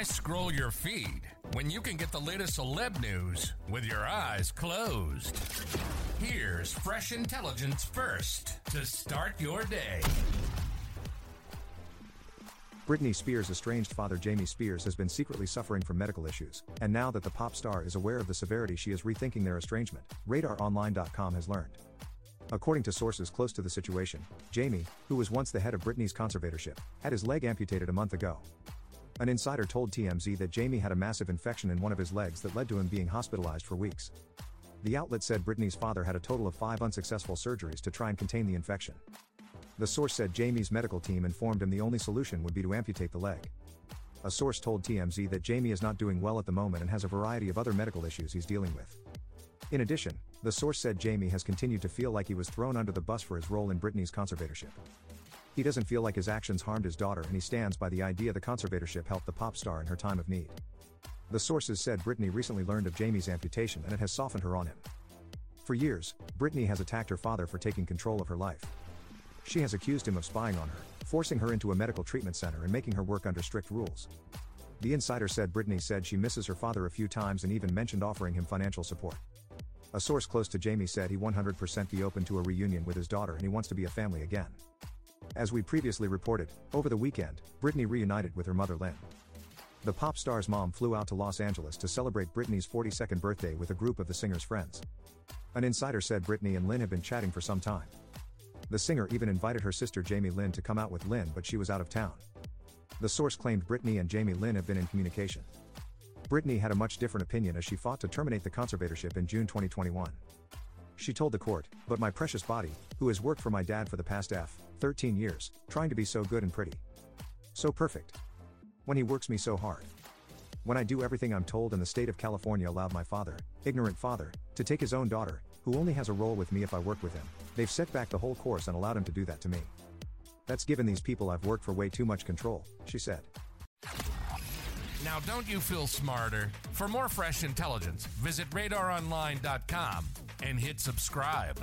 Why scroll your feed when you can get the latest celeb news with your eyes closed? Here's fresh intelligence first to start your day. Britney Spears' estranged father Jamie Spears has been secretly suffering from medical issues, and now that the pop star is aware of the severity she is rethinking their estrangement, RadarOnline.com has learned. According to sources close to the situation, Jamie, who was once the head of Britney's conservatorship, had his leg amputated a month ago. An insider told TMZ that Jamie had a massive infection in one of his legs that led to him being hospitalized for weeks. The outlet said Britney's father had a total of five unsuccessful surgeries to try and contain the infection. The source said Jamie's medical team informed him the only solution would be to amputate the leg. A source told TMZ that Jamie is not doing well at the moment and has a variety of other medical issues he's dealing with. In addition, the source said Jamie has continued to feel like he was thrown under the bus for his role in Britney's conservatorship. He doesn't feel like his actions harmed his daughter and he stands by the idea the conservatorship helped the pop star in her time of need. The sources said Britney recently learned of Jamie's amputation and it has softened her on him. For years, Britney has attacked her father for taking control of her life. She has accused him of spying on her, forcing her into a medical treatment center and making her work under strict rules. The insider said Britney said she misses her father a few times and even mentioned offering him financial support. A source close to Jamie said he 100% be open to a reunion with his daughter and he wants to be a family again. As we previously reported, over the weekend, Britney reunited with her mother Lynne. The pop star's mom flew out to Los Angeles to celebrate Britney's 42nd birthday with a group of the singer's friends. An insider said Britney and Lynne have been chatting for some time. The singer even invited her sister Jamie Lynn to come out with Lynne, but she was out of town. The source claimed Britney and Jamie Lynn have been in communication. Britney had a much different opinion as she fought to terminate the conservatorship in June 2021. She told the court, But my precious body, who has worked for my dad for the past F, 13 years, trying to be so good and pretty. So perfect. When he works me so hard. When I do everything I'm told and the state of California allowed my father, ignorant father, to take his own daughter, who only has a role with me if I work with him, they've set back the whole course and allowed him to do that to me. That's given these people I've worked for way too much control, she said. Now, don't you feel smarter? For more fresh intelligence, visit radaronline.com and hit subscribe.